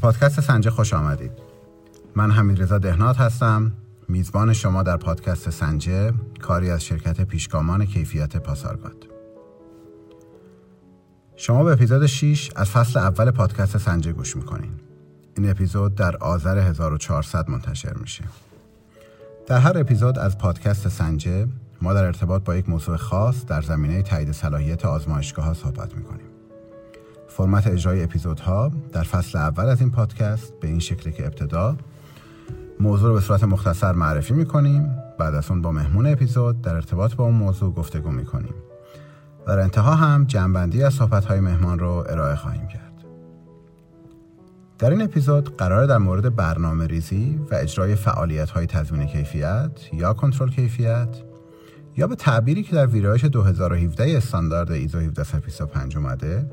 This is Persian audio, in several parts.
پادکست سنجه خوش آمدید. من حمید رضا دهنات هستم. میزبان شما در پادکست سنجه کاری از شرکت پیشگامان کیفیت پاسارگاد. شما به اپیزود 6 از فصل اول پادکست سنجه گوش می‌کنین. این اپیزود در آذر 1400 منتشر میشه. در هر اپیزود از پادکست سنجه ما در ارتباط با یک موضوع خاص در زمینه تایید صلاحیت آزمایشگاه ها صحبت می‌کنیم. فرمت اجرای اپیزودها در فصل اول از این پادکست به این شکلی که ابتدا. موضوع رو به صورت مختصر معرفی می‌کنیم. بعد از اون با مهمون اپیزود در ارتباط با اون موضوع گفتگو می‌کنیم. و در انتها هم جنبندی از صحبت مهمان رو ارائه خواهیم کرد. در این اپیزود قرار در مورد برنامه ریزی و اجرای فعالیت های تضمین کیفیت یا کنترل کیفیت یا به تعبیری که در ویرایش 2017 استاندارد ایزو 17025 اومده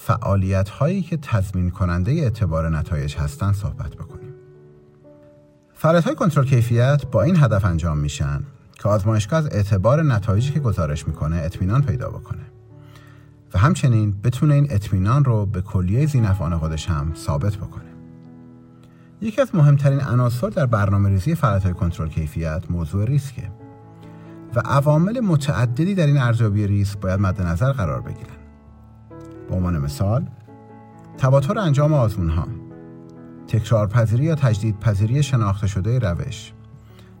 فعالیت هایی که تضمین کننده اعتبار نتایج هستند صحبت بکنیم. فعالیت کنترل کیفیت با این هدف انجام میشن که آزمایشگاه از اعتبار نتایجی که گزارش می‌کنه اطمینان پیدا بکنه و همچنین بتونه این اطمینان رو به کلیه زینفعان خودش هم ثابت بکنه. یکی از مهمترین عناصر در برنامه ریزی فعالیت کنترل کیفیت موضوع ریسکه و عوامل متعددی در این ارزیابی ریسک باید مد نظر قرار بگیرن. به عنوان مثال تواتر انجام آزمون ها تکرارپذیری یا تجدید پذیری شناخته شده روش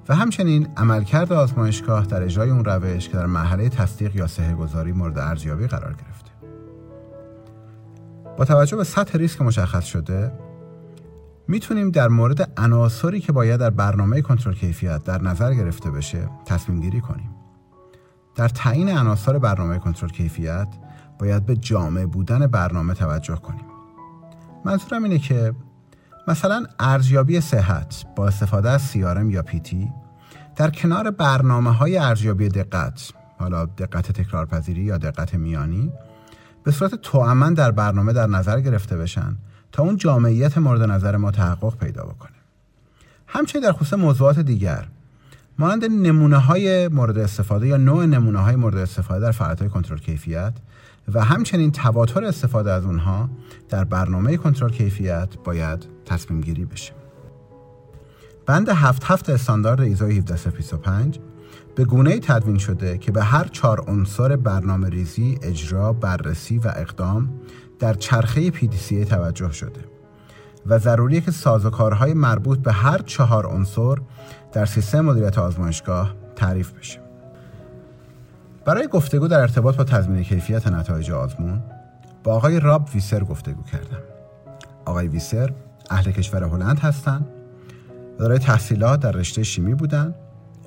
و همچنین عملکرد آزمایشگاه در اجرای اون روش که در مرحله تصدیق یا صحه گذاری مورد ارزیابی قرار گرفته. با توجه به سطح ریسک مشخص شده می‌تونیم در مورد عناصری که باید در برنامه کنترل کیفیت در نظر گرفته بشه تصمیم گیری کنیم. در تعیین عناصر برنامه کنترل کیفیت باید به جامع بودن برنامه توجه کنیم. منظورم اینه که مثلا ارزیابی صحت با استفاده از CRM یا PT در کنار برنامه های ارزیابی دقت حالا دقت تکرارپذیری یا دقت میانی به صورت توأمن در برنامه در نظر گرفته بشن تا اون جامعیت مورد نظر ما تحقق پیدا بکنه. همچنین در خصوص موضوعات دیگر مانند نمونه های مورد استفاده یا نوع نمونه های مورد استفاده در فعالیت کنترل کیفیت و همچنین تواتر استفاده از اونها در برنامه کنترل کیفیت باید تصمیم گیری بشه بند هفت هفت استاندارد ایزو 17025 به گونه تدوین شده که به هر چهار عنصر برنامه ریزی، اجرا، بررسی و اقدام در چرخه PDCA توجه شده و ضروریه که سازوکارهای مربوط به هر چهار عنصر در سیستم مدیریت آزمایشگاه تعریف بشه. برای گفتگو در ارتباط با تضمین کیفیت نتایج آزمون با آقای راب ویسر گفتگو کردم. آقای ویسر اهل کشور هلند هستند و دارای تحصیلات در رشته شیمی بودند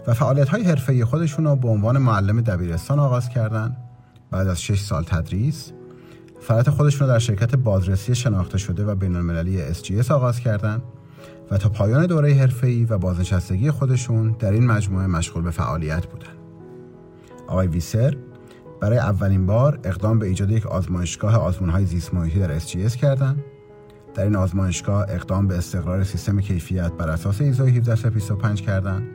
و فعالیت های حرفه خودشون رو به عنوان معلم دبیرستان آغاز کردند بعد از 6 سال تدریس فعالیت خودشون رو در شرکت بازرسی شناخته شده و بین المللی SGS آغاز کردند و تا پایان دوره حرفه‌ای و بازنشستگی خودشون در این مجموعه مشغول به فعالیت بودند. آقای ویسر برای اولین بار اقدام به ایجاد یک آزمایشگاه آزمونهای زیست محیطی در SGS کردند. در این آزمایشگاه اقدام به استقرار سیستم کیفیت بر اساس ایزو 17025 کردند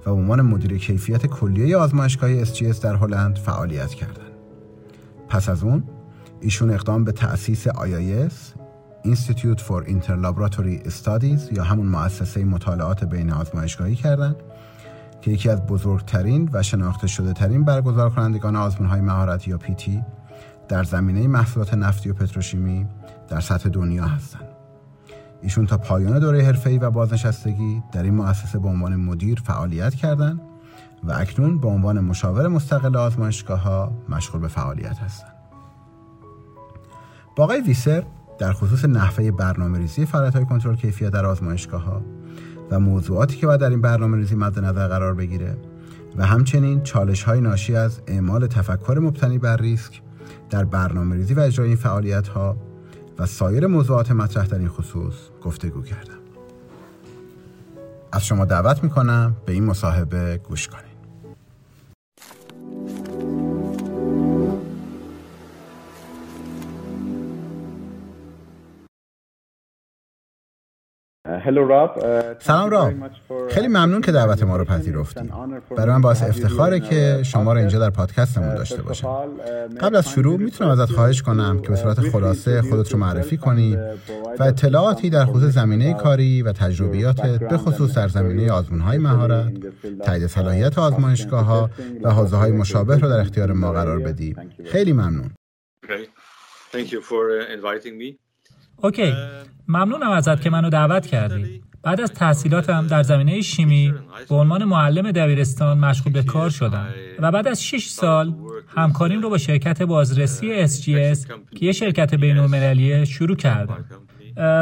و به عنوان مدیر کیفیت کلیه آزمایشگاه SGS در هلند فعالیت کردند. پس از اون ایشون اقدام به تأسیس IIS Institute for Interlaboratory Studies یا همون مؤسسه مطالعات بین آزمایشگاهی کردند که یکی از بزرگترین و شناخته شده ترین برگزار کنندگان آزمون های مهارتی یا پیتی در زمینه محصولات نفتی و پتروشیمی در سطح دنیا هستند. ایشون تا پایان دوره حرفه‌ای و بازنشستگی در این مؤسسه به عنوان مدیر فعالیت کردند و اکنون به عنوان مشاور مستقل آزمایشگاه ها مشغول به فعالیت هستند. با آقای ویسر در خصوص نحوه برنامه ریزی فعالیت کنترل کیفیت در آزمایشگاه ها و موضوعاتی که باید در این برنامه ریزی مد نظر قرار بگیره و همچنین چالش های ناشی از اعمال تفکر مبتنی بر ریسک در برنامه ریزی و اجرای این فعالیت ها و سایر موضوعات مطرح در این خصوص گفتگو کردم. از شما دعوت می‌کنم به این مصاحبه گوش کنید. سلام راب خیلی ممنون که دعوت ما رو پذیرفتی برای من باعث افتخاره که شما رو اینجا در پادکستمون داشته باشم قبل از شروع می‌تونم ازت خواهش کنم که به صورت خلاصه خودت رو معرفی کنی و اطلاعاتی در خصوص زمینه کاری و تجربیاتت به خصوص در زمینه های مهارت تایید صلاحیت آزمایشگاه ها و حوزه های مشابه رو در اختیار ما قرار بدی. خیلی ممنون. اوکی ممنونم ازت که منو دعوت کردی. بعد از تحصیلاتم در زمینه شیمی به عنوان معلم دبیرستان مشغول به کار شدم و بعد از 6 سال همکاریم رو با شرکت بازرسی SGS که یه شرکت بین شروع کردم.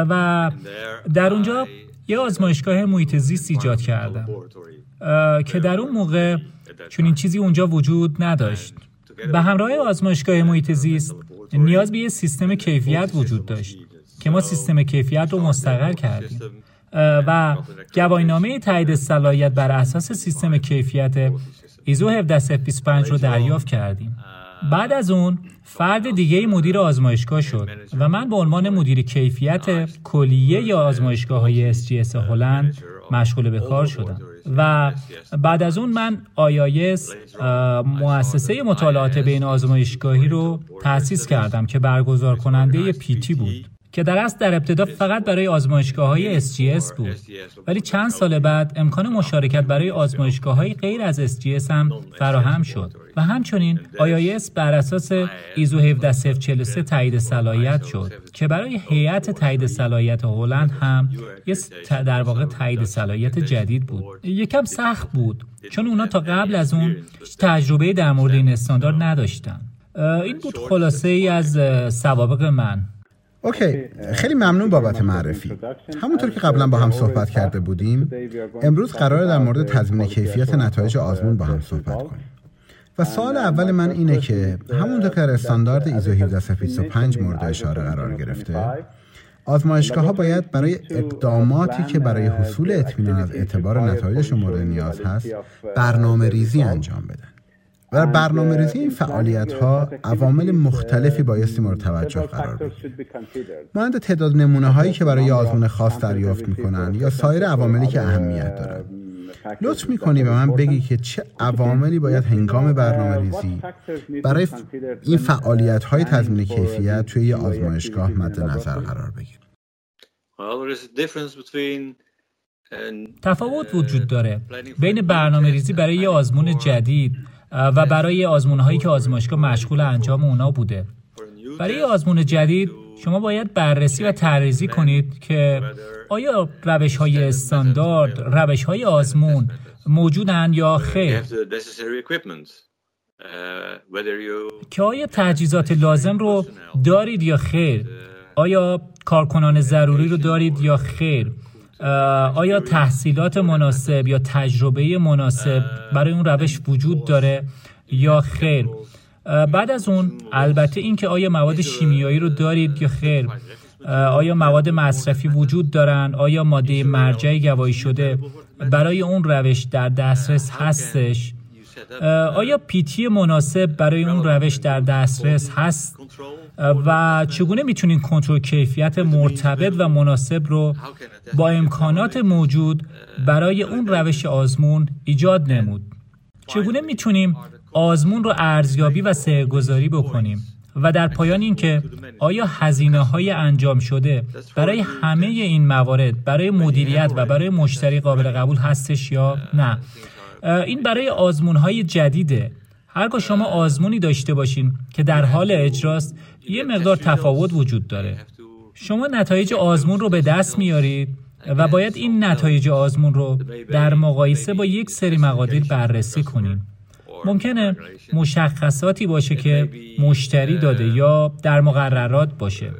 و در اونجا یه آزمایشگاه محیط زیست ایجاد کردم که در اون موقع چون این چیزی اونجا وجود نداشت. به همراه آزمایشگاه محیط زیست نیاز به یه سیستم کیفیت وجود داشت. که ما سیستم کیفیت رو مستقر کردیم. و گواهینامه تایید صلاحیت بر اساس سیستم کیفیت ایزو 17025 رو دریافت کردیم. بعد از اون فرد دیگه مدیر آزمایشگاه شد و من به عنوان مدیر کیفیت کلیه یا آزمایشگاه های SGS هلند مشغول به کار شدم. و بعد از اون من آیایس مؤسسه مطالعات بین آزمایشگاهی رو تأسیس کردم که برگزار کننده پیتی بود. که در اصل در ابتدا فقط برای آزمایشگاه های SGS بود. ولی چند سال بعد امکان مشارکت برای آزمایشگاه های غیر از SGS هم فراهم شد. و همچنین IIS بر اساس ایزو 17043 تایید صلاحیت شد که برای هیئت تایید صلاحیت هلند هم یه در واقع تایید صلاحیت جدید بود. یکم سخت بود چون اونا تا قبل از اون تجربه در مورد این استاندارد نداشتن. این بود خلاصه ای از سوابق من. اوکی خیلی ممنون بابت معرفی. همونطور که قبلا با هم صحبت کرده بودیم امروز قرار در مورد تضمین کیفیت نتایج آزمون با هم صحبت کنیم. و سوال اول من اینه که همونطور که در استاندارد ایزو 17025 مورد اشاره قرار گرفته آزمایشگاه ها باید برای اقداماتی که برای حصول اطمینان از اعتبار نتایجشون مورد نیاز هست برنامه ریزی انجام بدن در برنامه ریزی این فعالیت ها عوامل مختلفی بایستی مورد توجه قرار بگیرد مانند تعداد نمونه هایی که برای آزمون خاص دریافت می‌کنن یا سایر عواملی که اهمیت دارند. لطف می‌کنی به من بگی که چه عواملی باید هنگام برنامه ریزی برای این فعالیت های تضمین کیفیت توی یه آزمایشگاه مد نظر قرار بگیر تفاوت وجود داره بین برنامه ریزی برای یه آزمون جدید و برای آزمون هایی که آزمایشگاه مشغول انجام اونا بوده. برای آزمون جدید شما باید بررسی و تعریزی کنید که آیا روش های استاندارد روش های آزمون موجودن یا خیر؟ که آیا تجهیزات لازم رو دارید یا خیر؟ آیا کارکنان ضروری رو دارید یا خیر؟ آیا تحصیلات مناسب یا تجربه مناسب برای اون روش وجود داره یا خیر؟ بعد از اون البته اینکه آیا مواد شیمیایی رو دارید یا خیر؟ آیا مواد مصرفی وجود دارن آیا ماده مرجعی گواهی شده برای اون روش در دسترس هستش؟ آیا پیتی مناسب برای اون روش در دسترس هست؟ و چگونه می‌تونین کنترل کیفیت مرتبط و مناسب رو با امکانات موجود برای اون روش آزمون ایجاد نمود؟ چگونه می‌تونیم آزمون رو ارزیابی و سهگذاری بکنیم؟ و در پایان اینکه آیا هزینه های انجام شده برای همه این موارد برای مدیریت و برای مشتری قابل قبول هستش یا نه؟ این برای آزمون های جدیده. هرگاه شما آزمونی داشته باشین که در حال اجراست یه مقدار تفاوت وجود داره. شما نتایج آزمون رو به دست میارید و باید این نتایج آزمون رو در مقایسه با یک سری مقادیر بررسی کنید ممکنه مشخصاتی باشه که مشتری داده یا در مقررات باشه.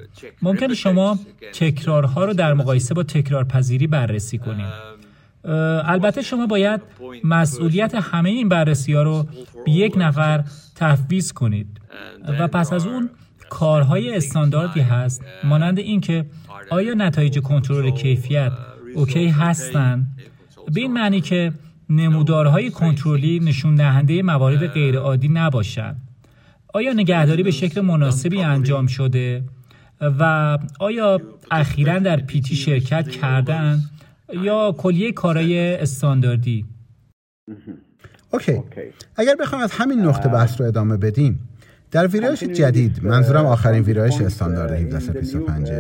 ممکنه شما تکرارها رو در مقایسه با تکرارپذیری بررسی کنید البته شما باید مسئولیت همه این بررسی ها رو به یک نفر تفویض کنید. و پس از اون کارهای استانداردی هست مانند اینکه آیا نتایج کنترل کیفیت اوکی هستن؟ به این معنی که نمودارهای کنترلی نشون دهنده موارد غیرعادی نباشند آیا نگهداری به شکل مناسبی انجام شده؟ و آیا اخیرا در پیتی شرکت کردن یا کلیه کارای استانداردی. اوکی. اگر بخوام از همین نقطه بحث رو ادامه بدیم در ویرایش جدید منظورم آخرین ویرایش استاندارد 1725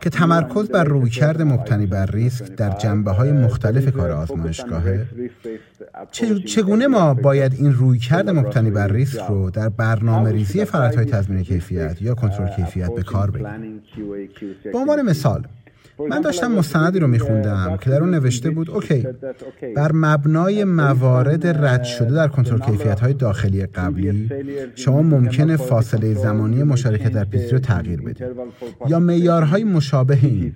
که تمرکز بر رویکرد مبتنی بر ریسک در جنبه های مختلف کار آزمایشگاهه چگونه ما باید این رویکرد مبتنی بر ریسک رو در برنامه ریزی های تضمین کیفیت یا کنترل کیفیت به کار بگیریم به عنوان مثال من داشتم مستندی رو میخوندم که در اون نوشته بود okay بر مبنای موارد رد شده در کنترل کیفیت های داخلی قبلی شما ممکنه فاصله زمانی مشارکت در PT رو تغییر بدید یا معیارهای مشابه این.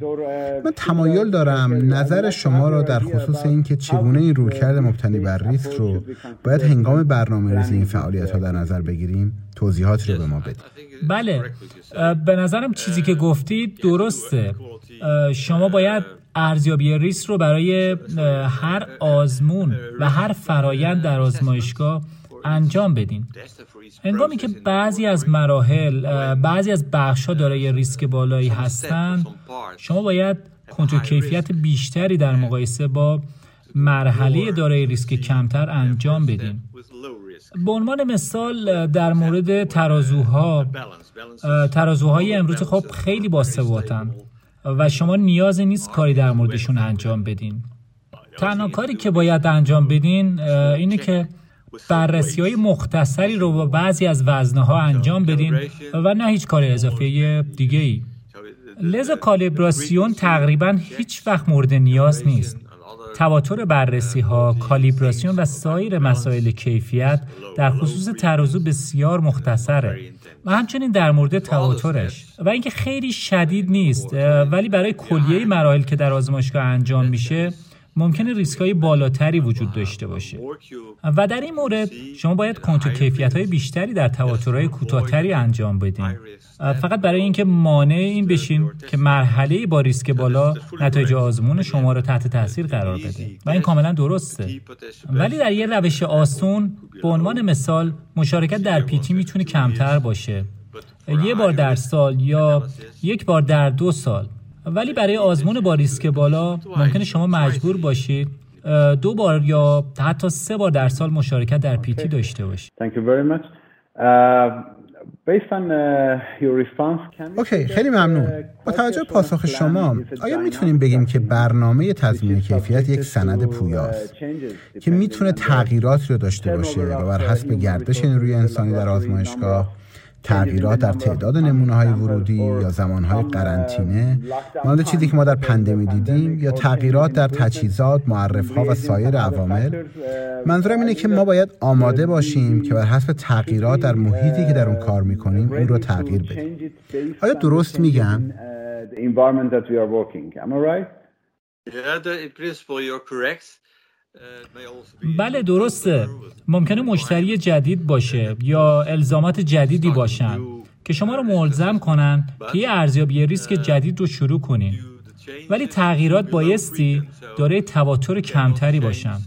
من تمایل دارم نظر شما را در خصوص اینکه چگونه این رویکرد مبتنی بر ریسک رو باید هنگام برنامه ریزی این فعالیت ها در نظر بگیریم. توضیحات رو به ما بدید. بله به نظرم چیزی که گفتید درسته. شما باید ارزیابی ریس رو برای هر آزمون و هر فرایند در آزمایشگاه انجام بدین. هنگامی که بعضی از مراحل بعضی از بخش ها دارای ریسک بالایی هستند شما باید کنترل کیفیت بیشتری در مقایسه با مرحله دارای ریسک کمتر انجام بدین. به عنوان مثال در مورد ترازوها ترازوهای امروز خب خیلی باثباتن و شما نیازی نیست کاری در موردشون انجام بدین. تنها کاری که باید انجام بدین اینه که بررسی های مختصری رو با بعضی از وزنه ها انجام بدین و نه هیچ کار اضافه دیگه ای لذا کالیبراسیون تقریبا هیچ وقت مورد نیاز نیست. تواتر بررسی ها، کالیبراسیون و سایر مسائل کیفیت در خصوص ترازو بسیار مختصره و همچنین در مورد تواترش. و اینکه خیلی شدید نیست ولی برای کلیه مراحل که در آزمایشگاه انجام میشه ممکنه ریسک های بالاتری وجود داشته باشه. و در این مورد شما باید کنترل کیفیت های بیشتری در تواترهای کوتاهتری انجام بدین. فقط برای اینکه مانع این بشین که مرحله با ریسک بالا نتایج آزمون شما رو تحت تاثیر قرار بده. و این کاملا درسته. ولی در یه روش آسون به عنوان مثال مشارکت در پیتی می‌تونه کمتر باشه. یه بار در سال یا یک بار در دو سال. ولی برای آزمون با ریسک بالا ممکنه شما مجبور باشید. دو بار یا حتی سه بار در سال مشارکت در پیتی داشته باشید. اوکی خیلی ممنون. با توجه پاسخ شما آیا می‌تونیم بگیم که برنامه تضمین کیفیت یک سند پویاست که می‌تونه تغییرات رو داشته باشه و بر حسب گردش نیروی انسانی در آزمایشگاه. تغییرات در تعداد نمونه های ورودی یا زمان های قرنطینه مانند چیزی که ما در پندمی دیدیم یا تغییرات در تجهیزات، معرف ها و سایر عوامل منظورم اینه که ما باید آماده باشیم که بر حسب تغییرات در محیطی که در اون کار می‌کنیم اون رو تغییر بدیم. آیا درست میگم؟ بله درسته. ممکنه مشتری جدید باشه یا الزامات جدیدی باشن که شما رو ملزم کنن که یه ارزیابی ریسک جدید رو شروع کنین. ولی تغییرات بایستی داره تواتر کمتری باشن.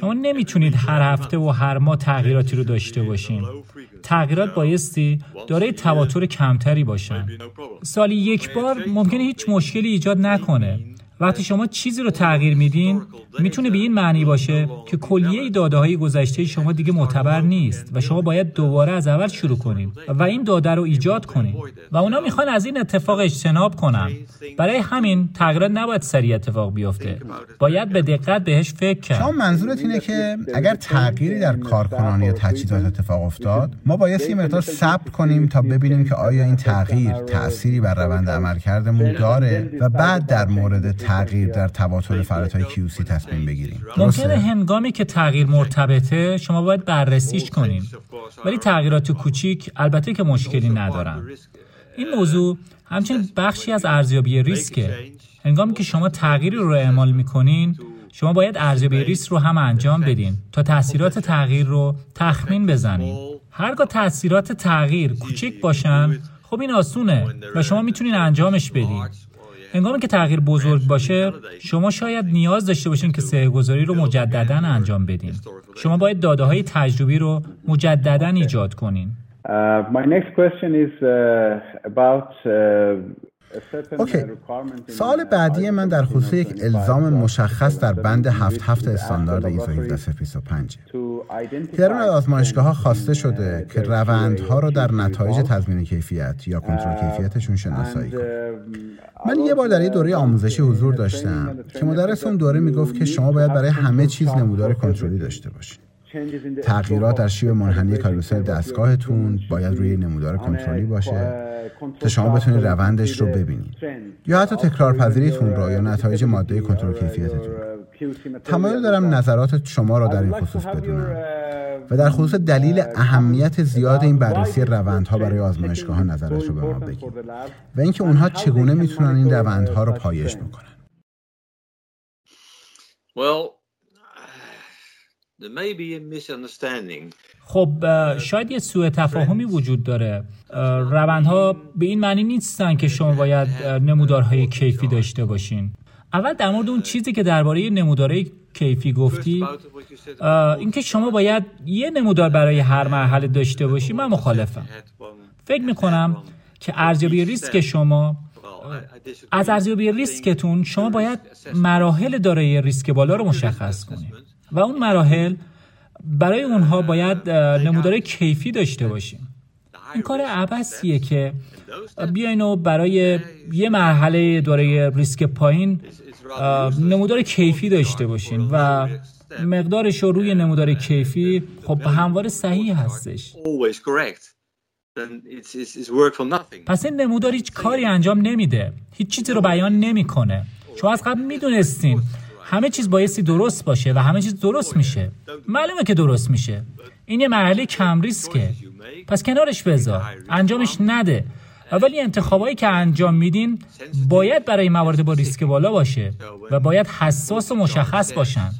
شما نمی‌تونید هر هفته و هر ماه تغییراتی رو داشته باشین. تغییرات بایستی داره تواتر کمتری باشن. سالی یک بار ممکنه هیچ مشکلی ایجاد نکنه. وقتی شما چیزی رو تغییر میدین می‌تونه به این معنی باشه که کلیه داده های گذشته شما دیگه معتبر نیست و شما باید دوباره از اول شروع کنید و این داده رو ایجاد کنید و اونا می‌خوان از این اتفاق اجتناب کنن. برای همین تغییرات نباید سریع اتفاق بیفته. باید به دقت بهش فکر کرد. شما منظورت اینه که اگر تغییری در کارکنان یا تجهیزات اتفاق افتاد ما باید یه مقدار صبر کنیم تا ببینیم که آیا این تغییر تأثیری بر روند عملکردمون داره و بعد در مورد تغییر در تواتر فراتای کیوسی تصمیم بگیریم. ممکنه هنگامی که تغییر مرتبطه شما باید بررسیش کنیم ولی تغییرات کوچیک البته که مشکلی ندارن. این موضوع همچنین بخشی از ارزیابی ریسکه. هنگامی که شما تغییری رو اعمال می‌کنین شما باید ارزیابی ریسک رو هم انجام بدین تا تاثیرات تغییر رو تخمین بزنین. هرگاه تاثیرات تغییر کوچک باشن خب این آسونه و شما می‌تونین انجامش بدین. هنگامی که تغییر بزرگ باشه شما شاید نیاز داشته باشین که سه گذاری رو مجددا انجام بدین. شما باید داده های تجربی رو مجددا ایجاد کنین. اوکی سوال بعدی من در خصوص یک الزام مشخص در بند 7 هفت استاندارد ایزو 17025 در اون آزمایشگاه ها خواسته شده که روندها رو در نتایج تضمین کیفیت یا کنترل کیفیتشون شناسایی کنه. من یه بار در یه دوره آموزشی حضور داشتم که مدرس اون دوره می‌گفت که شما باید برای همه چیز نمودار کنترلی داشته باشید تغییرات در شیب منحنی کاروسل دستگاهتون باید روی نمودار کنترلی باشه. تا شما بتونید روندش رو ببینید. یا حتی تکرار پذیریتون رو یا نتایج ماده کنترل کیفیتتون تمایل دارم نظرات شما را در این خصوص بدونم. و در خصوص دلیل اهمیت زیاد این بررسی روندها برای آزمایشگاه ها نظرت رو به ما بگید. و اینکه اونها چگونه می‌تونن این روندها رو پایش بکنن. خب شاید یه سوء تفاهمی وجود داره. روندها به این معنی نیستن که شما باید نمودارهای کیفی داشته باشین. اول در مورد اون چیزی که درباره نمودارهای کیفی گفتی اینکه شما باید یه نمودار برای هر مرحله داشته باشی من مخالفم. فکر می‌کنم که ارزیابی ریسک شما از ارزیابی ریسکتون شما باید مراحل دارای ریسک بالا رو مشخص کنید. و اون مراحل برای اونها باید نمودار کیفی داشته باشیم. این کار عبسیه که بیاین و برای یه مرحله دوره ریسک پایین نمودار کیفی داشته باشین و مقدارش رو روی نمودار کیفی خب همواره صحیح هستش. پس این نمودار هیچ کاری انجام نمیده. هیچ چیزی رو بیان نمی‌کنه. شما از قبل می‌دونستین. همه چیز بایستی درست باشه و همه چیز درست میشه. معلومه که درست میشه. این یه مرحله کم ریسکه. پس کنارش بذار. انجامش نده. ولی انتخابایی که انجام میدین باید برای موارد با ریسک بالا باشه و باید حساس و مشخص باشن.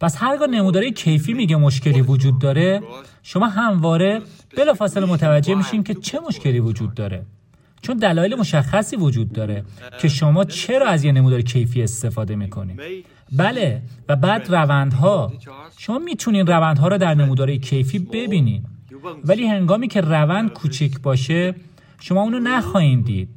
پس هرگاه نموداری کیفی میگه مشکلی وجود داره. شما همواره بلافاصله متوجه میشین که چه مشکلی وجود داره. چون دلایل مشخصی وجود داره که شما چرا از یه نمودار کیفی استفاده می‌کنید بله و بعد روندها. شما می‌تونین روندها رو در نمودار کیفی ببینید ولی هنگامی که روند کوچک باشه شما اونو نخواهید دید.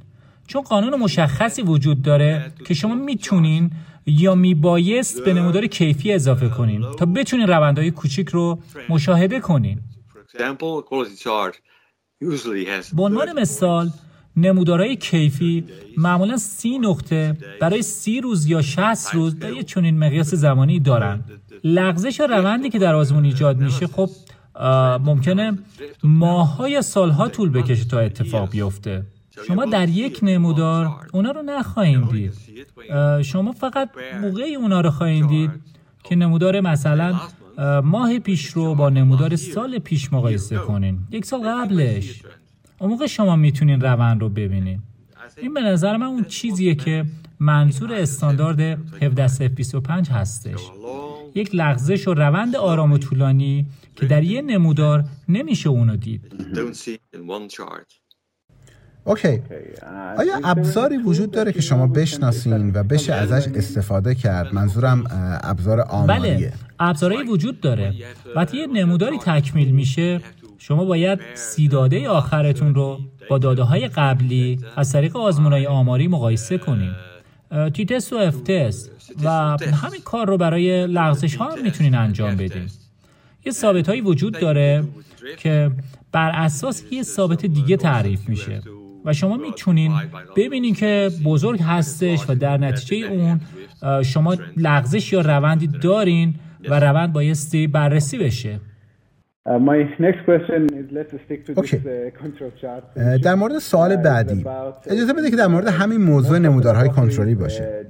چون قانون مشخصی وجود داره که شما می‌تونین یا میبایست به نمودار کیفی اضافه کنین تا بتونین روندهای کوچیک رو مشاهده کنین. به عنوان مثال نمودارهای کیفی معمولا سی نقطه برای سی روز یا 60 روز در یه چنین مقیاس زمانی دارن. لغزش روندی که در آزمون ایجاد میشه خب ممکنه ماهها یا سالها طول بکشه تا اتفاق بیفته. شما در یک نمودار اونا رو نخواهید دید. شما فقط موقعی اونا رو خواهید دید که نمودار مثلا ماه پیش رو با نمودار سال پیش مقایسه کنین. یک سال قبلش. اون موقع شما می‌تونین روند رو ببینین. این به نظر من اون چیزیه که منظور استاندارد 17025 هستش. یک لغزش و روند آرام و طولانی که در یه نمودار نمیشه اونو دید. okay. آیا ابزاری وجود داره که شما بشناسین و بشه ازش استفاده کرد؟ منظورم ابزار آماریه بله ابزارهایی وجود داره. وقتی یه نموداری تکمیل میشه شما باید سی داده آخرتون رو با داده های قبلی از طریق آزمون های آماری مقایسه کنید t-test و F-test و همین کار رو برای لغزش ها هم می‌تونین انجام بدین یه ثابت هایی وجود داره که بر اساس یه ثابت دیگه تعریف میشه و شما می‌تونین ببینین که بزرگ هستش و در نتیجه اون شما لغزش یا روندی دارین و روند بایستی بررسی بشه. در مورد سوال بعدی اجازه بده که در مورد همین موضوع نمودارهای کنترلی باشه.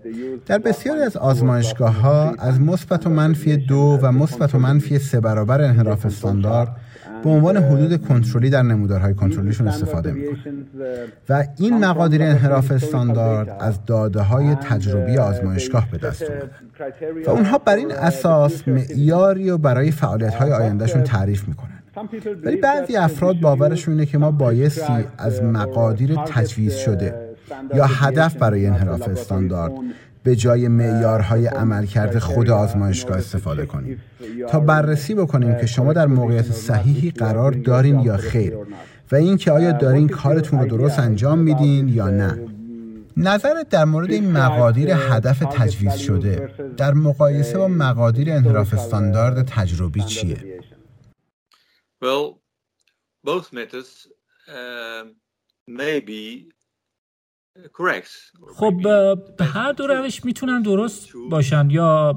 در بسیاری از آزمایشگاه ها از مثبت و منفی دو و مثبت و منفی سه برابر انحراف استاندارد به عنوان حدود کنترلی در نمودارهای کنترلیشون استفاده می‌کنه. و این مقادیر انحراف استاندارد از داده های تجربی آزمایشگاه به دست اومده. و اونها بر این اساس معیاری و برای فعالیت های آیندهشون تعریف می‌کنن. ولی بعضی افراد باورشون اینه که ما بایستی از مقادیر تجویز شده یا هدف برای انحراف استاندارد به جای معیارهای عملکرد خود آزمایشگاه استفاده کنیم. تا بررسی بکنیم که شما در موقعیت صحیحی قرار دارین یا خیر؟ و اینکه آیا دارین کارتون رو درست انجام میدین یا نه؟ نظرت در مورد این مقادیر هدف تجویز شده در مقایسه با مقادیر انحراف استاندارد تجربی چیه؟ Well, both methods uh, may be خب هر دو روش می‌تونن درست باشن یا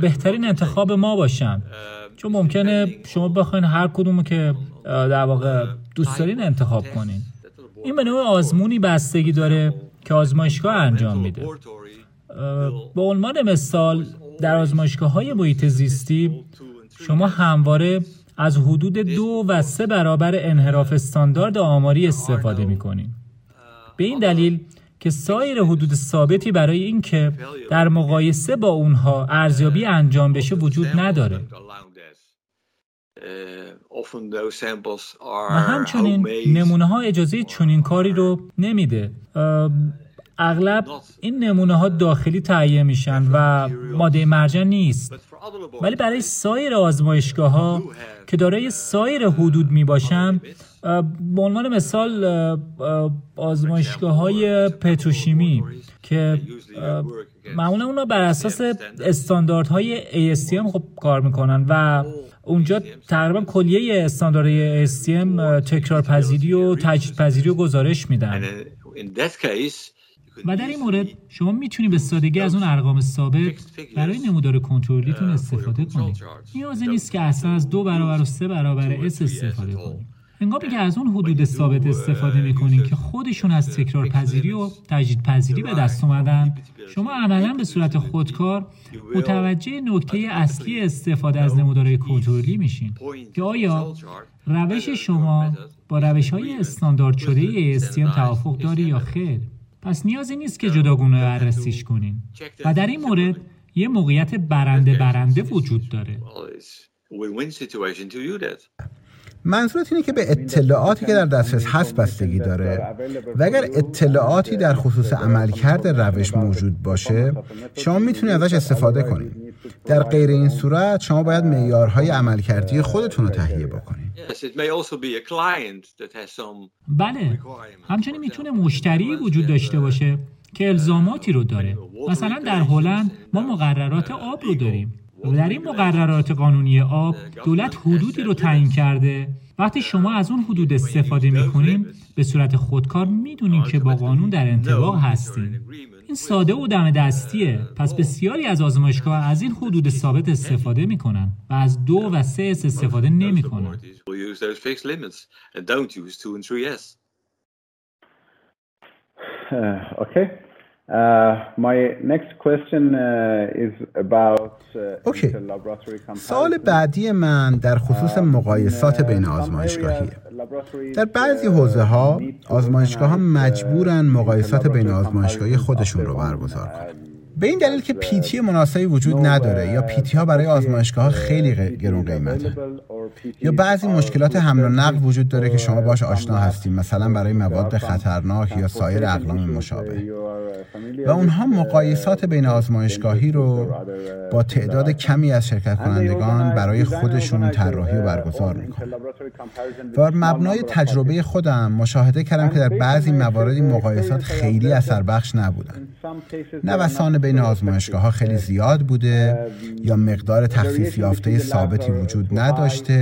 بهترین انتخاب ما باشن چون ممکنه شما بخواین هر کدومو که در واقع دوست دارین انتخاب کنین. این به نوع آزمونی بستگی داره که آزمایشگاه انجام میده. به عنوان مثال در آزمایشگاه های محیط زیستی شما همواره از حدود دو و سه برابر انحراف استاندارد آماری استفاده می‌کنین. به این دلیل که سایر حدود ثابتی برای اینکه در مقایسه با اونها ارزیابی انجام بشه وجود نداره. و همچنین نمونه ها اجازه چنین کاری رو نمیده. اغلب این نمونه ها داخلی تهیه میشن و ماده مرجع نیست. ولی برای سایر آزمایشگاه ها که دارای سایر حدود می باشن به عنوان مثال آزمایشگاه های پتروشیمی که معمولا اونا بر اساس استانداردهای ASTM خب کار می‌کنن و اونجا تقریبا کلیه استانداردهای ASTM تکرار پذیری و تجدید پذیری و گزارش میدن. و در این مورد شما می‌تونید به سادگی از اون ارقام ثابت برای نمودار کنترلیتون استفاده کنید نیازی نیست که اصلا از دو برابر و سه برابر اس استفاده کنید هنگامی که از اون حدود ثابت استفاده می‌کنین که خودشون از تکرار پذیری و تجدید پذیری به دست اومدن شما عملا به صورت خودکار متوجه نکته اصلی استفاده از نمودارهای کنترلی میشین که آیا روش شما با روش های استاندارد شده ASTM توافق داری یا خیر؟ پس نیازی نیست که جداگونه بررسیش کنین. و در این مورد یه موقعیت برنده برنده وجود داره. منظورت اینه که به اطلاعاتی که در دسترس هست بستگی داره؟ و اگر اطلاعاتی در خصوص عملکرد روش موجود باشه شما می‌تونید ازش استفاده کنید در غیر این صورت شما باید معیارهای عملکردی خودتون رو تهیه بکنید بله همچنین می‌تونه مشتری وجود داشته باشه که الزاماتی رو داره. مثلا در هلند ما مقررات آب رو داریم. در این مقررات قانونی آب دولت حدودی رو تعیین کرده. وقتی شما از اون حدود استفاده می‌کنیم به صورت خودکار می‌دونیم که با قانون در انطباق هستیم. این ساده و دم دستیه. پس بسیاری از آزمایشگاه از این حدود ثابت استفاده می‌کنن و از دو و سه اس استفاده نمی‌کنن. اوکی اوکی سال بعدی من در خصوص uh, مقایسات بین uh, آزمایشگاهیه در بعضی حوزه ها آزمایشگاه ها مجبورن مقایسات بین آزمایشگاهی خودشون رو برگزار کنن. به این دلیل که پیتی مناسبی وجود نداره یا پیتی ها برای آزمایشگاه ها خیلی گرون قیمته. یا بعضی مشکلات حمل و نقل وجود داره که شما باش آشنا هستیم مثلا برای مواد خطرناک یا سایر اقلام مشابه. و اونها مقایسات بین آزمایشگاهی رو با تعداد کمی از شرکت کنندگان برای خودشون طراحی و برگزار می‌کنن. و مبنای تجربه خودم مشاهده کردم که در بعضی مواردی مقایسات خیلی اثر بخش نبودن. نوسان بین آزمایشگاه ها خیلی زیاد بوده یا مقدار تخصیص یافته ثابتی وجود نداشته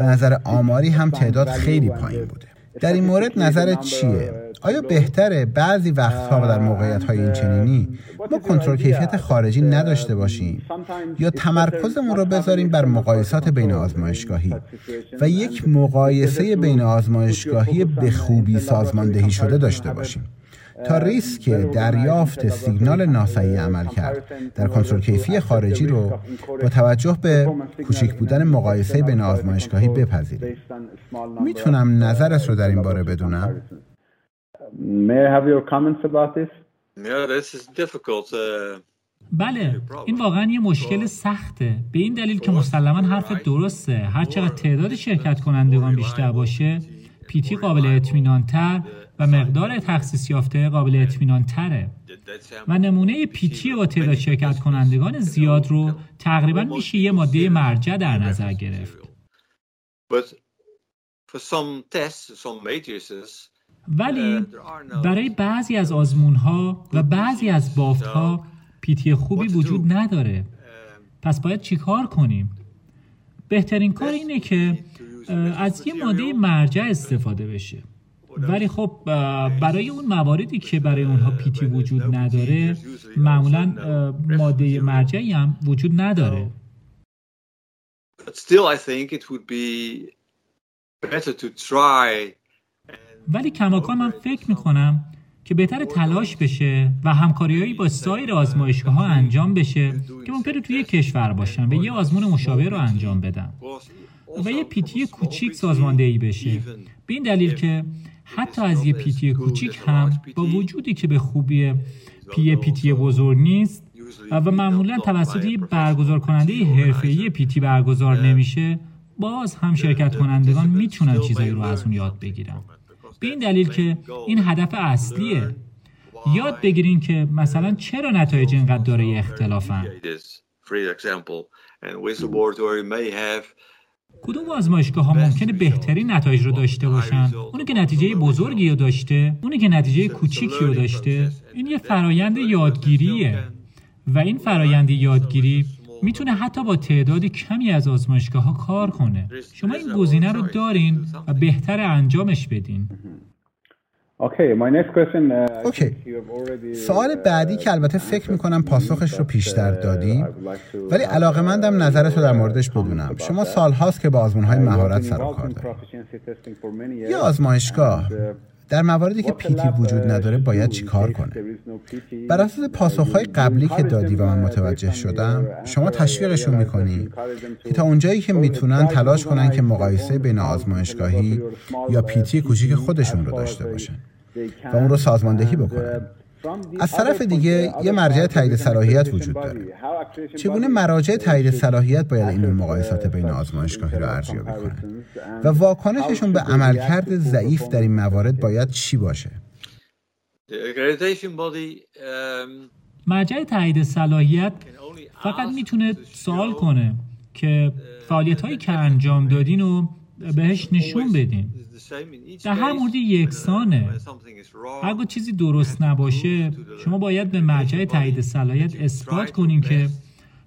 و نظر آماری هم تعداد خیلی پایین بوده. در این مورد نظرت چیه؟ آیا بهتره بعضی وقتها و در موقعیت های این چنینی ما کنترل کیفیت خارجی نداشته باشیم؟ یا تمرکزمون رو بذاریم بر مقایسات بین آزمایشگاهی؟ و یک مقایسه بین آزمایشگاهی به خوبی سازماندهی شده داشته باشیم. تا ریسک دریافت سیگنال ناصحیح عمل کرد. در کنترل کیفی خارجی رو با توجه به کوچک بودن مقایسه بین آزمایشگاهی بپذیریم می‌تونم نظرت رو در این باره بدونم؟ بله این واقعا یه مشکل سخته. به این دلیل که مسلما حرف درسته. هر چقدر تعداد شرکت کنندگان بیشتر باشه پیتی قابل اطمینان تر و مقدار تخصیص یافته قابل اطمینان تره و نمونه پیتی تعداد شرکت کنندگان زیاد رو تقریبا میشه یه ماده مرجع در نظر گرفت. ولی برای بعضی از آزمون ها و بعضی از بافت ها پیتی خوبی وجود نداره. پس باید چیکار کنیم؟ بهترین کار اینه که از یه ماده مرجع استفاده بشه. ولی خب برای اون مواردی که برای اونها پیتی وجود نداره معمولا ماده مرجعی هم وجود نداره. ولی کماکان من فکر می‌کنم که بهتر تلاش بشه و همکاریهایی با سایر آزمایشگاه ها انجام بشه که ممکنه توی کشور باشن و یه آزمون مشابه رو انجام بدن و یه پیتی کوچیک سازماندهی بشه. به این دلیل که حتی از یه پیتی کوچیک هم با وجودی که به خوبی پی پیتی بزرگ نیست و معمولا توسط یه برگزار کننده حرفه‌ای پیتی برگزار نمیشه باز هم شرکت کنندگان می‌تونن چیزایی رو از اون یاد بگیرن. به این دلیل که این هدف اصلیه. یاد بگیرین که مثلا چرا نتایج اینقدر داره اختلافن کدوم آزمایشگاه ها ممکنه بهترین نتایج رو داشته باشن؟ اونی که نتیجه بزرگی رو داشته اونی که نتیجه کوچیکی رو داشته این یه فرایند یادگیریه. و این فرایند یادگیری می‌تونه حتی با تعداد کمی از آزمایشگاه ها کار کنه. شما این گزینه رو دارین و بهتر انجامش بدین. اوکی uh, سوال بعدی که البته فکر می‌کنم پاسخش رو پیشتر uh, دادی. ولی علاقه مندم نظرت رو در موردش بدونم. شما سال هاست که با آزمون های مهارت سر کار دارید. یه آزمایشگاه. Uh, در مواردی که پیتی وجود نداره باید چی کار کنه؟ بر اساس پاسخهای قبلی که دادی و من متوجه شدم شما تشویقشون می‌کنی که تا اونجایی که می‌تونن تلاش کنن که مقایسه بین آزمایشگاهی یا پیتی کوچیک خودشون رو داشته باشن و اون رو سازماندهی بکنن. از طرف دیگه یه مرجع تایید صلاحیت وجود داره. چگونه مراجع تایید صلاحیت باید این مقایسات بین آزمایشگاهی را ارزیابی کنند و واکنششون به عملکرد ضعیف در این موارد باید چی باشه؟ مرجع تایید صلاحیت فقط می‌تونه سوال کنه که فعالیت هایی که انجام دادین و بهش نشون بدین. در هر مورد یکسانه. اگر چیزی درست نباشه شما باید به مرجع تایید صلاحیت اثبات کنیم که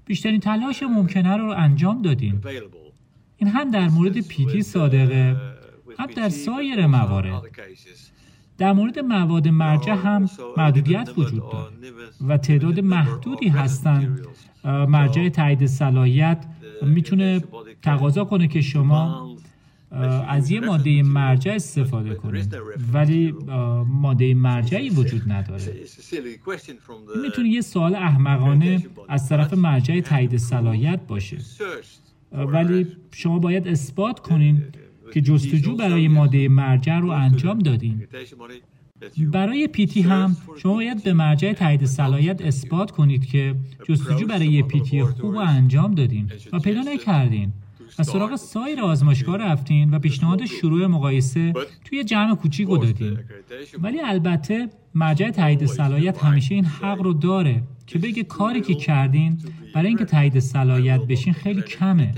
بیشترین تلاش ممکنه رو انجام دادیم این هم در مورد پیتی صادقه هم در سایر موارد. در مورد مواد مرجع هم محدودیت وجود داره و تعداد محدودی هستند مرجع تایید صلاحیت می‌تونه تقاضا کنه که شما از یه ماده مرجع استفاده کنید ولی ماده مرجعی وجود نداره. می‌تونه یه سوال احمقانه از طرف مرجع تایید صلاحیت باشه. ولی شما باید اثبات کنین که جستجو برای ماده مرجع رو انجام دادین. برای پیتی هم شما باید به مرجع تایید صلاحیت اثبات کنید که جستجو برای پیتی خوب رو انجام دادین و پیدا نکردین. و سراغ سایر آزمایشگاه رفتین و پیشنهاد شروع مقایسه توی جمع کوچیک رو دادین. ولی البته مرجع تایید صلاحیت همیشه این حق رو داره که بگه کاری که کردین برای اینکه تایید صلاحیت بشین خیلی کمه.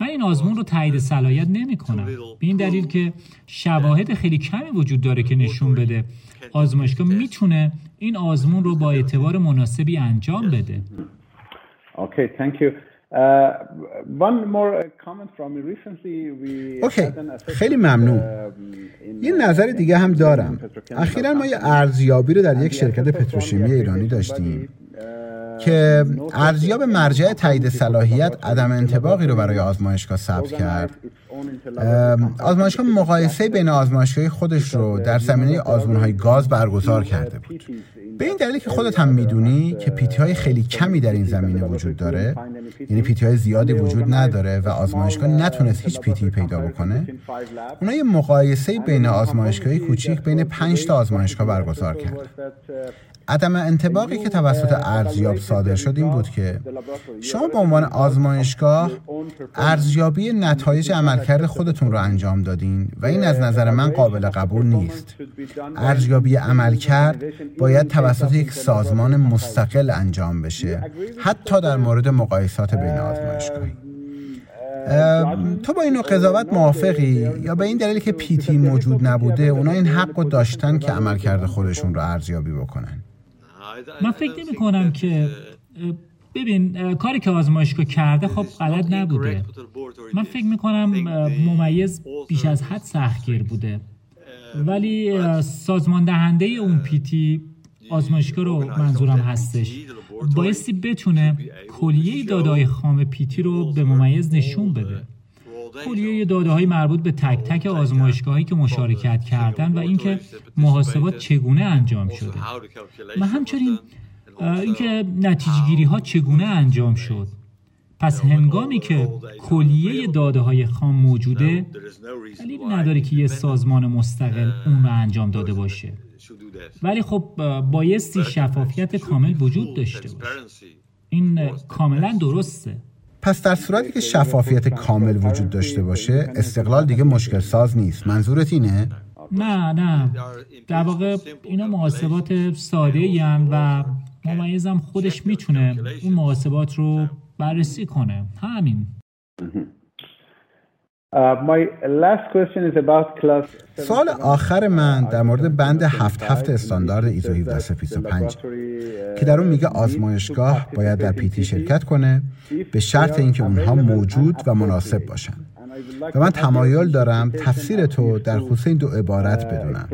من این آزمون رو تایید صلاحیت نمی کنم به این دلیل که شواهد خیلی کمی وجود داره که نشون بده. آزمایشگاه می‌تونه این آزمون رو با اعتبار مناسبی انجام بده. اوکی اوکی خیلی ممنون. یه نظر دیگه هم دارم. اخیرا ما یه ارزیابی رو در یک شرکت پتروشیمی ایرانی داشتیم. که ارزیاب مرجع تایید صلاحیت عدم انتباقی رو برای آزمایشگاه ثبت کرد. آزمایشگاه مقایسه بین آزمایشگاه خودش رو در زمینه آزمون های گاز برگزار کرده بود. به این دلیل که خودت هم می‌دونی که پیتی های خیلی کمی در این زمینه وجود داره. یعنی پیتی های زیادی وجود نداره و آزمایشگاه نتونست هیچ پیتی پیدا بکنه. اونا یه مقایسه بین آزمایشگاهی کوچیک بین 5 تا آزمایشگاه برگزار کرد. عدم انتباقی که توسط ارزیاب صادر شد این بود که شما به عنوان آزمایشگاه ارزیابی نتایج عملکرد خودتون رو انجام دادین و این از نظر من قابل قبول نیست. ارزیابی عملکرد باید توسط یک سازمان مستقل انجام بشه حتی در مورد مقایسات بین آزمایشگاهی. تو با اینو قضاوت موافقی یا به این دلیل که پیتی موجود نبوده اونا این حق رو داشتن که عملکرد خودشون رو ارزیابی بکنن؟ من فکر نمی کنم که ببین کاری که آزمایشگاه کرده خب غلط نبوده. من فکر می کنم ممیز بیش از حد سختگیر بوده. ولی سازمان دهنده اون پیتی آزمایشگاه رو منظورم هستش. بایستی بتونه کلیه دادای خام پیتی رو به ممیز نشون بده. کلیه داده های مربوط به تک تک آزمایشگاهی که مشارکت کردن و اینکه محاسبات چگونه انجام شده. و همچنین اینکه نتیجه گیری ها چگونه انجام شد. پس هنگامی که کلیه داده های خام موجوده دلیل نداره که یه سازمان مستقل اون رو انجام داده باشه. ولی خب بایستی شفافیت کامل وجود داشته باشه. این کاملا درسته. پس در صورتی که شفافیت کامل وجود داشته باشه استقلال دیگه مشکل ساز نیست. منظورت اینه؟ نه نه. در واقع اینا محاسبات ساده و ممیزم خودش می‌تونه اون محاسبات رو بررسی کنه. همین. سوال آخر من در مورد بند هفت هفت استاندارد ایزو 17325 که در اون میگه آزمایشگاه باید در پیتی شرکت کنه به شرط اینکه اونها موجود و مناسب باشن. و من تمایل دارم تفسیر تو در خصوص این دو عبارت بدونم.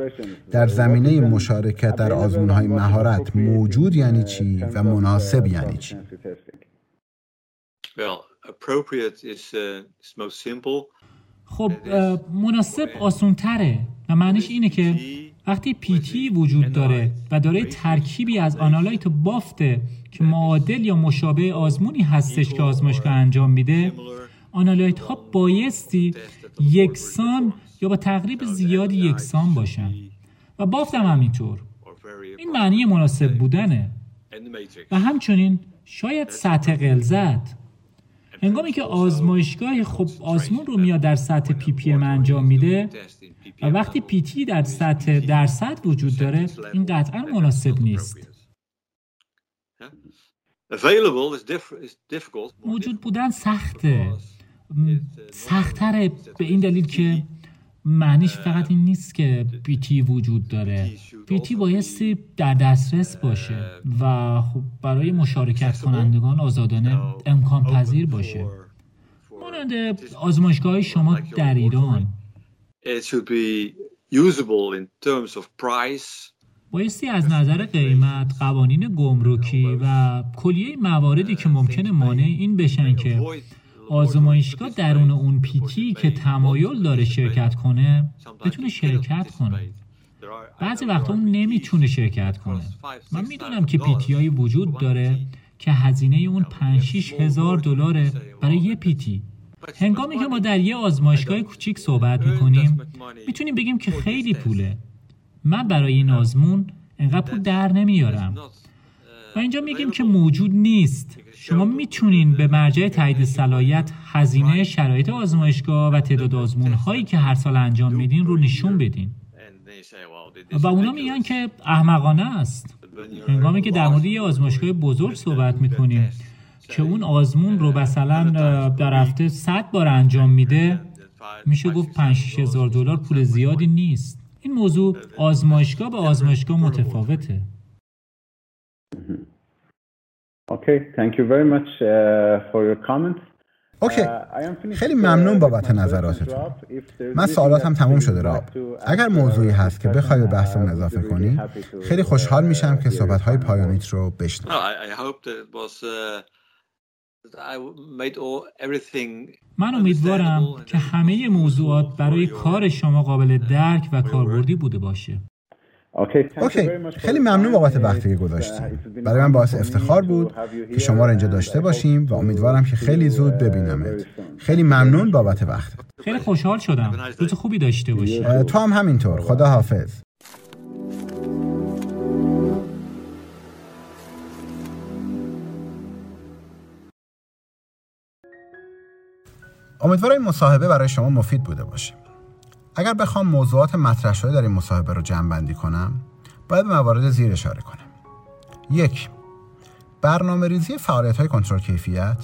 در زمینه مشارکت در آزمونهای مهارت موجود یعنی چی و مناسب یعنی چی؟ خب مناسب آسون تره و معنیش اینه که وقتی پیتی وجود داره و داره ترکیبی از آنالایت بافته که معادل یا مشابه آزمونی هستش که آزمایشگاه انجام میده analyte ها بایستی یکسان یا با تقریب زیادی یکسان باشن. و بافت هم همینطور. این معنی مناسب بودنه. و همچنین شاید سطح غلظت هنگامی که آزمایشگاه خب آزمون رو میاد در سطح ppm انجام میده و وقتی PT در سطح درصد وجود داره این قطعا مناسب نیست. موجود بودن سخته. سختره به این دلیل که معنیش فقط این نیست که پیتی وجود داره. پیتی بایستی در دسترس باشه و خب برای مشارکت کنندگان آزادانه امکان پذیر باشه. مانند آزمایشگاه شما در ایران. بایستی از نظر قیمت قوانین گمرکی و کلیه مواردی که ممکنه مانع این بشن که آزمایشگاه درون اون پیتی که تمایل داره شرکت کنه بتونه شرکت کنه. بعضی وقتا اون نمی‌تونه شرکت کنه. من می‌دونم که پیتی های وجود داره که هزینه اون 5 هزار دلاره برای یه پیتی. هنگامی که ما در یه آزمایشگاه کوچیک صحبت می‌کنیم می‌تونیم بگیم که خیلی پوله. من برای این آزمون انقدر پول در نمیارم. و اینجا میگیم که موجود نیست. شما می‌تونین به مرجع تایید صلاحیت هزینه شرایط آزمایشگاه و تعداد آزمون هایی که هر سال انجام میدین رو نشون بدین. و اونا میگن که احمقانه است. هنگامی که در مورد یه آزمایشگاه بزرگ صحبت می‌کنیم که اون آزمون رو مثلا در هفته 100 بار انجام میده میشه گفت 5 هزار دلار پول زیادی نیست. این موضوع آزمایشگاه به آزمایشگاه متفاوته. Okay, thank you very much uh, for your comments. اوکی uh, خیلی ممنون بابت نظراتتون. من سوالاتم تموم شده راب. اگر موضوعی هست که بخوای به بحثمون اضافه کنی خیلی خوشحال میشم که صحبت های پایانیت رو بشنوم من امیدوارم که همه موضوعات برای کار شما قابل درک و کاربردی بوده باشه. اوکی خیلی ممنون بابت وقتی که گذاشتیم برای من باعث افتخار بود که شما را اینجا داشته باشیم و امیدوارم که خیلی زود ببینمت. خیلی ممنون بابت وقتت. خیلی خوشحال شدم. روز خوبی داشته باشی. تو هم همینطور. خدا حافظ. امیدوارم این مصاحبه برای شما مفید بوده باشه. اگر بخوام موضوعات مطرح شده در این مصاحبه رو جمع بندی کنم باید به موارد زیر اشاره کنم. یک برنامه ریزی فعالیت های کنترل کیفیت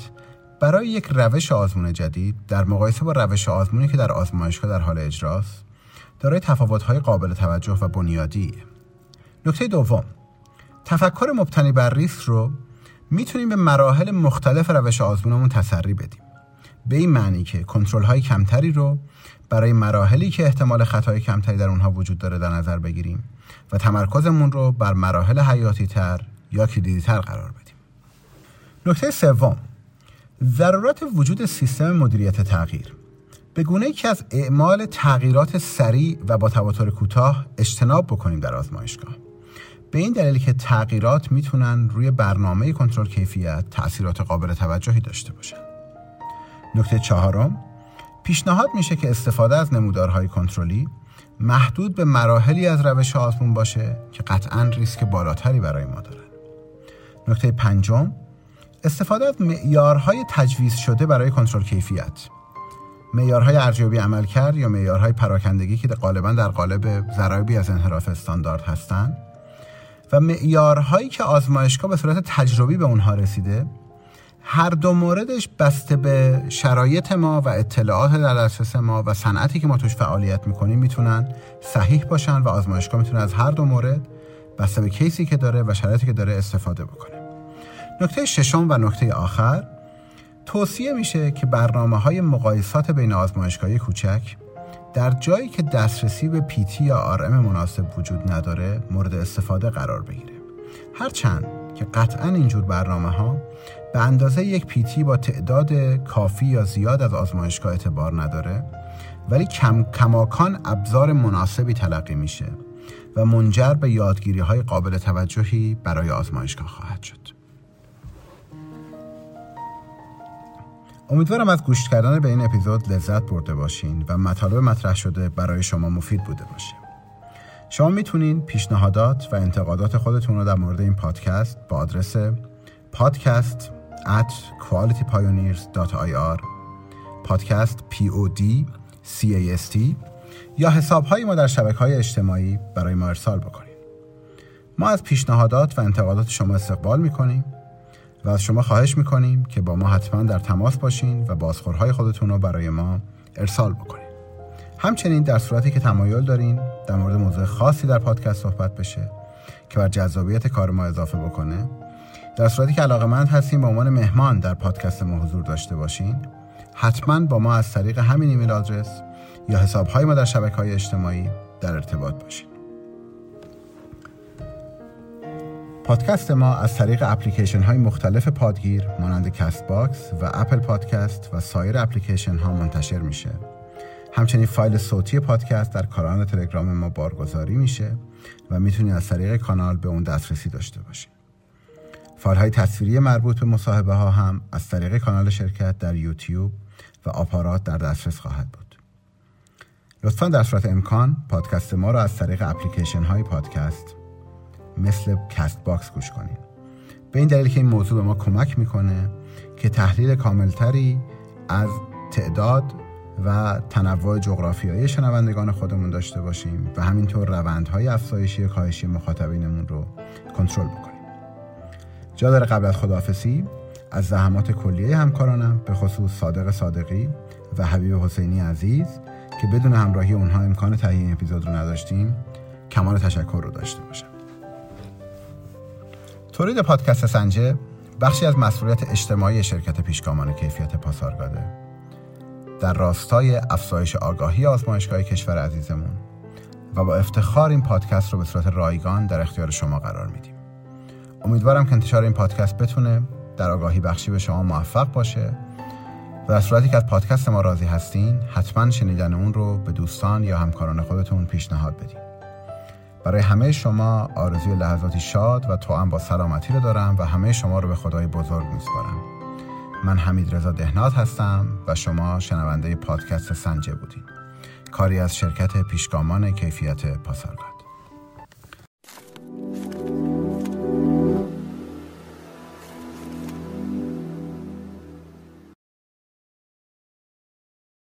برای یک روش آزمون جدید در مقایسه با روش آزمونی که در آزمایشگاه در حال اجراست دارای های قابل توجه و بنیادی. نکته دوم تفکر مبتنی بر ریسک رو می‌تونیم به مراحل مختلف روش آزمونمون تسری بدیم. به این معنی که کنترل های کمتری رو برای مراحلی که احتمال خطای کمتری در اونها وجود داره در نظر بگیریم و تمرکزمون رو بر مراحل حیاتی تر یا کلیدی تر قرار بدیم. نکته سوم ضرورت وجود سیستم مدیریت تغییر. به گونه ای که از اعمال تغییرات سریع و با تواتر کوتاه اجتناب بکنیم در آزمایشگاه. به این دلیل که تغییرات می‌تونن روی برنامه کنترل کیفیت تاثیرات قابل توجهی داشته باشن. نکته چهارم پیشنهاد میشه که استفاده از نمودارهای کنترلی محدود به مراحلی از روش آزمون باشه که قطعا ریسک بالاتری برای ما دارن. نکته پنجم استفاده از معیارهای تجویز شده برای کنترل کیفیت. معیارهای ارزیابی عمل کرد یا معیارهای پراکندگی که غالبا در قالب ضرایبی از انحراف استاندارد هستند و معیارهایی که آزمایشگاه به صورت تجربی به اونها رسیده هر دو موردش بسته به شرایط ما و اطلاعات در دسترس ما و صنعتی که ما توش فعالیت می‌کنیم می‌تونن صحیح باشن و آزمایشگاه می‌تونه از هر دو مورد بسته به کیسی که داره و شرایطی که داره استفاده بکنه. نکته ششم و نکته آخر توصیه میشه که برنامه های مقایسات بین آزمایشگاهی کوچک در جایی که دسترسی به پیتی یا آرم مناسب وجود نداره مورد استفاده قرار بگیره. هرچند که قطعا اینجور برنامه ها به اندازه یک پیتی با تعداد کافی یا زیاد از آزمایشگاه اعتبار نداره ولی کم کماکان ابزار مناسبی تلقی میشه و منجر به یادگیری های قابل توجهی برای آزمایشگاه خواهد شد. امیدوارم از گوش کردن به این اپیزود لذت برده باشین و مطالب مطرح شده برای شما مفید بوده باشه. شما می‌تونین پیشنهادات و انتقادات خودتون رو در مورد این پادکست با آدرس podcast at qualitypioneers.ir پادکست pod cast یا حساب های ما در شبکه های اجتماعی برای ما ارسال بکنید. ما از پیشنهادات و انتقادات شما استقبال می‌کنیم و از شما خواهش می‌کنیم که با ما حتما در تماس باشین و بازخورهای خودتون رو برای ما ارسال بکنید همچنین در صورتی که تمایل دارین در مورد موضوع خاصی در پادکست صحبت بشه که بر جذابیت کار ما اضافه بکنه در صورتی که علاقمند هستین به عنوان مهمان در پادکست ما حضور داشته باشین حتما با ما از طریق همین ایمیل آدرس یا حسابهای ما در شبکه های اجتماعی در ارتباط باشین. پادکست ما از طریق اپلیکیشن های مختلف پادگیر مانند Castbox و Apple Podcast و سایر اپلیکیشن ها منتشر میشه. همچنین فایل صوتی پادکست در کانال تلگرام ما بارگذاری میشه و می‌تونید از طریق کانال به اون دسترسی داشته باشید فایل های تصویری مربوط به مصاحبه ها هم از طریق کانال شرکت در یوتیوب و آپارات در دسترس خواهد بود. لطفا در صورت امکان پادکست ما را از طریق اپلیکیشن های پادکست مثل Castbox گوش کنید. به این دلیل که این موضوع به ما کمک می‌کنه که تحلیل کاملتری از تعداد و تنوع جغرافیایی شنوندگان خودمون داشته باشیم و همینطور روندهای افزایشی کاهشی مخاطبینمون رو کنترل بکنیم. جا داره قبل از خداحافظی از زحمات کلیه همکارانم به خصوص صادق صادقی و حبیب حسینی عزیز که بدون همراهی اونها امکان تهیه اپیزود رو نداشتیم کمال تشکر رو داشته باشم. تولید پادکست سنجه بخشی از مسئولیت اجتماعی شرکت پیشگامان کیفیت پاسارگاده. در راستای افزایش آگاهی آزمایشگاه کشور عزیزمون و با افتخار این پادکست رو به صورت رایگان در اختیار شما قرار میدیم. امیدوارم که انتشار این پادکست بتونه در آگاهی بخشی به شما موفق باشه و در صورتی که از پادکست ما راضی هستین حتما شنیدن اون رو به دوستان یا همکاران خودتون پیشنهاد بدین. برای همه شما آرزوی لحظاتی شاد و توأم با سلامتی رو دارم و همه شما رو به خدای بزرگ میسپارم. من حمید رضا دهنات هستم و شما شنونده پادکست سنجه بودین. کاری از شرکت پیشگامان کیفیت پاسارگاد.